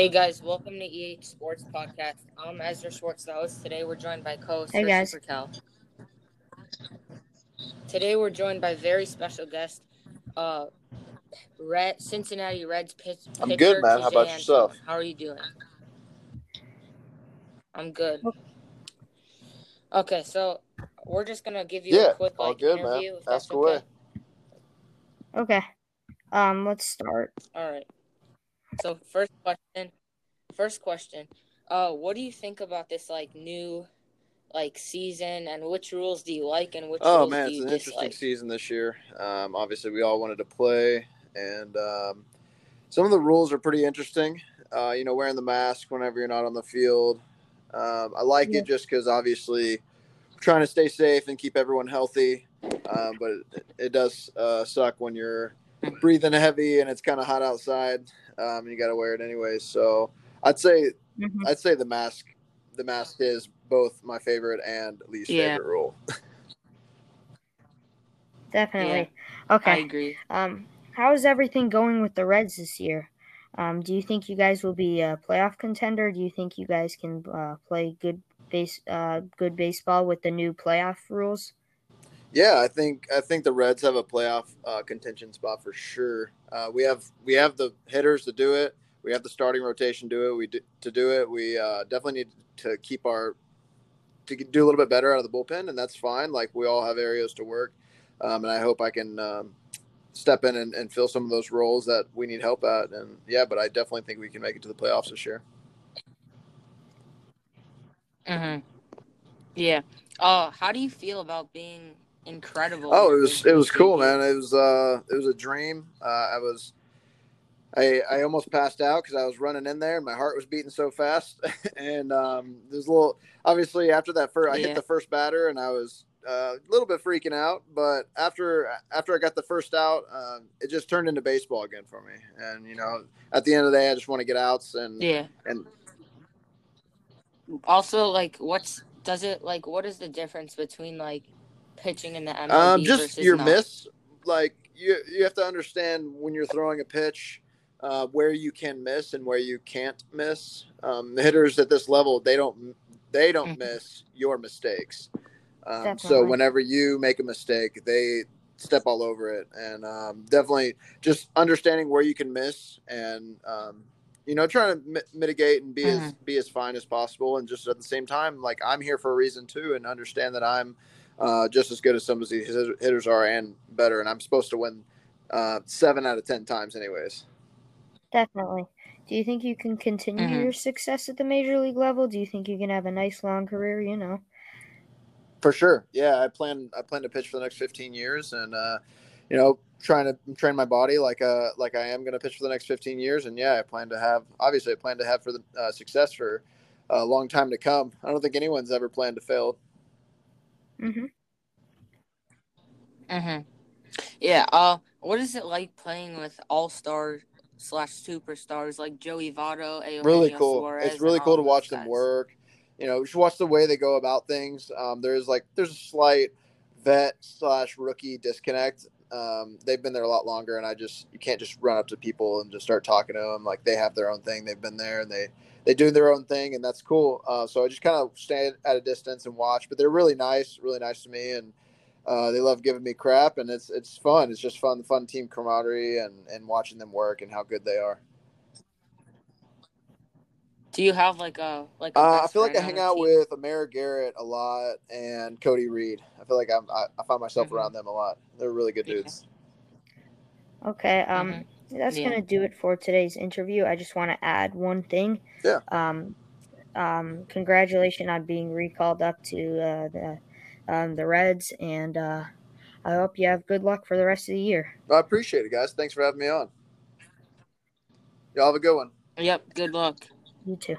Hey guys, welcome to EH Sports Podcast. I'm Ezra Schwartz, the host. Today we're joined by co-host Hey, guys. Rakel. Today we're joined by very special guest, uh, Red Cincinnati Reds pitch, I'm good, man. How about Antone. yourself? How are you doing? I'm good. Oh. Okay, so we're just gonna give you Yeah, a quick all like good, interview. If that's Ask away. okay. Okay. Um, let's start. All right. So first question, first question. Uh, what do you think about this like new, like season, and which rules do you like and which Oh rules man, do it's you an interesting season this year. Um, obviously, we all wanted to play, and um, some of the rules are pretty interesting. Uh, you know, wearing the mask whenever you're not on the field. Um, I like Yeah. it just because obviously trying to stay safe and keep everyone healthy. Um, but it, it does uh, suck when you're breathing heavy and it's kind of hot outside. Um, and you got to wear it anyway. So I'd say Mhm. I'd say the mask the mask is both my favorite and least Yeah. favorite rule. Definitely. I Okay. I agree. Um, how is everything going with the Reds this year? Um, do you think you guys will be a playoff contender? Do you think you guys can uh, play good base, uh, good baseball with the new playoff rules? Yeah, I think I think the Reds have a playoff uh, contention spot for sure. Uh, we have we have the hitters to do it. We have the starting rotation to do it. We do, to do it. We uh, definitely need to keep our to do a little bit better out of the bullpen, and that's fine. Like we all have areas to work, um, and I hope I can um, step in and, and fill some of those roles that we need help at. And yeah, but I definitely think we can make it to the playoffs this year. Mm-hmm. Yeah. Uh, how do you feel about being incredible? Oh, it was it was cool, man. It was uh it was a dream. Uh, I was I I almost passed out because I was running in there and my heart was beating so fast. and um, there's a little obviously after that first I Yeah. hit the first batter and I was uh, a little bit freaking out. But after after I got the first out, um, it just turned into baseball again for me. And you know, at the end of the day, I just want to get outs and Yeah. and Also, like, what's does it like? What is the difference between like pitching in the MLB Um, just versus your not? miss. Like you, you have to understand when you're throwing a pitch, uh, where you can miss and where you can't miss. Um, the hitters at this level, they don't, they don't Mhm. miss your mistakes. Um, so whenever you make a mistake, they step all over it, and um, definitely just understanding where you can miss and um, you know trying to mi- mitigate and be as be as fine as possible, and just at the same time, like I'm here for a reason too, and understand that I'm uh, just as good as some of these hitters are and better. And I'm supposed to win uh, seven out of 10 times, anyways. Definitely. Do you think you can continue Mhm. your success at the major league level? Do you think you can have a nice long career? You know. For sure. Yeah. I plan, I plan to pitch for the next 15 years and, uh, you know, trying to train my body like, uh, like I am going to pitch for the next 15 years. And yeah, I plan to have, obviously I plan to have for the uh, success for a long time to come. I don't think anyone's ever planned to fail. Mm-hmm. Mm-hmm. Yeah. Uh, what is it like playing with all stars slash superstars like Joey Votto, Eugenio really cool. Suarez, it's really cool to those watch them guys? work. You know, just watch the way they go about things. Um, there's like there's a slight vet slash rookie disconnect. Um, they've been there a lot longer, and I just you can't just run up to people and just start talking to them like they have their own thing. They've been there and they they do their own thing, and that's cool. Uh, so I just kind of stand at a distance and watch. But they're really nice, really nice to me, and uh, they love giving me crap, and it's it's fun. It's just fun, the fun team camaraderie, and and watching them work and how good they are. Do you have like a like? A Uh, I feel like I hang out team? with Amir Garrett a lot and Cody Reed. I feel like I'm, I, I find myself Mhm. around them a lot. They're really good dudes. Okay. Um, Mhm. that's Yeah. gonna do it for today's interview. I just want to add one thing. Yeah. Um, um, congratulations on being recalled up to uh, the um, the Reds, and uh, I hope you have good luck for the rest of the year. I appreciate it, guys. Thanks for having me on. Y'all have a good one. Yep. Good luck. You too.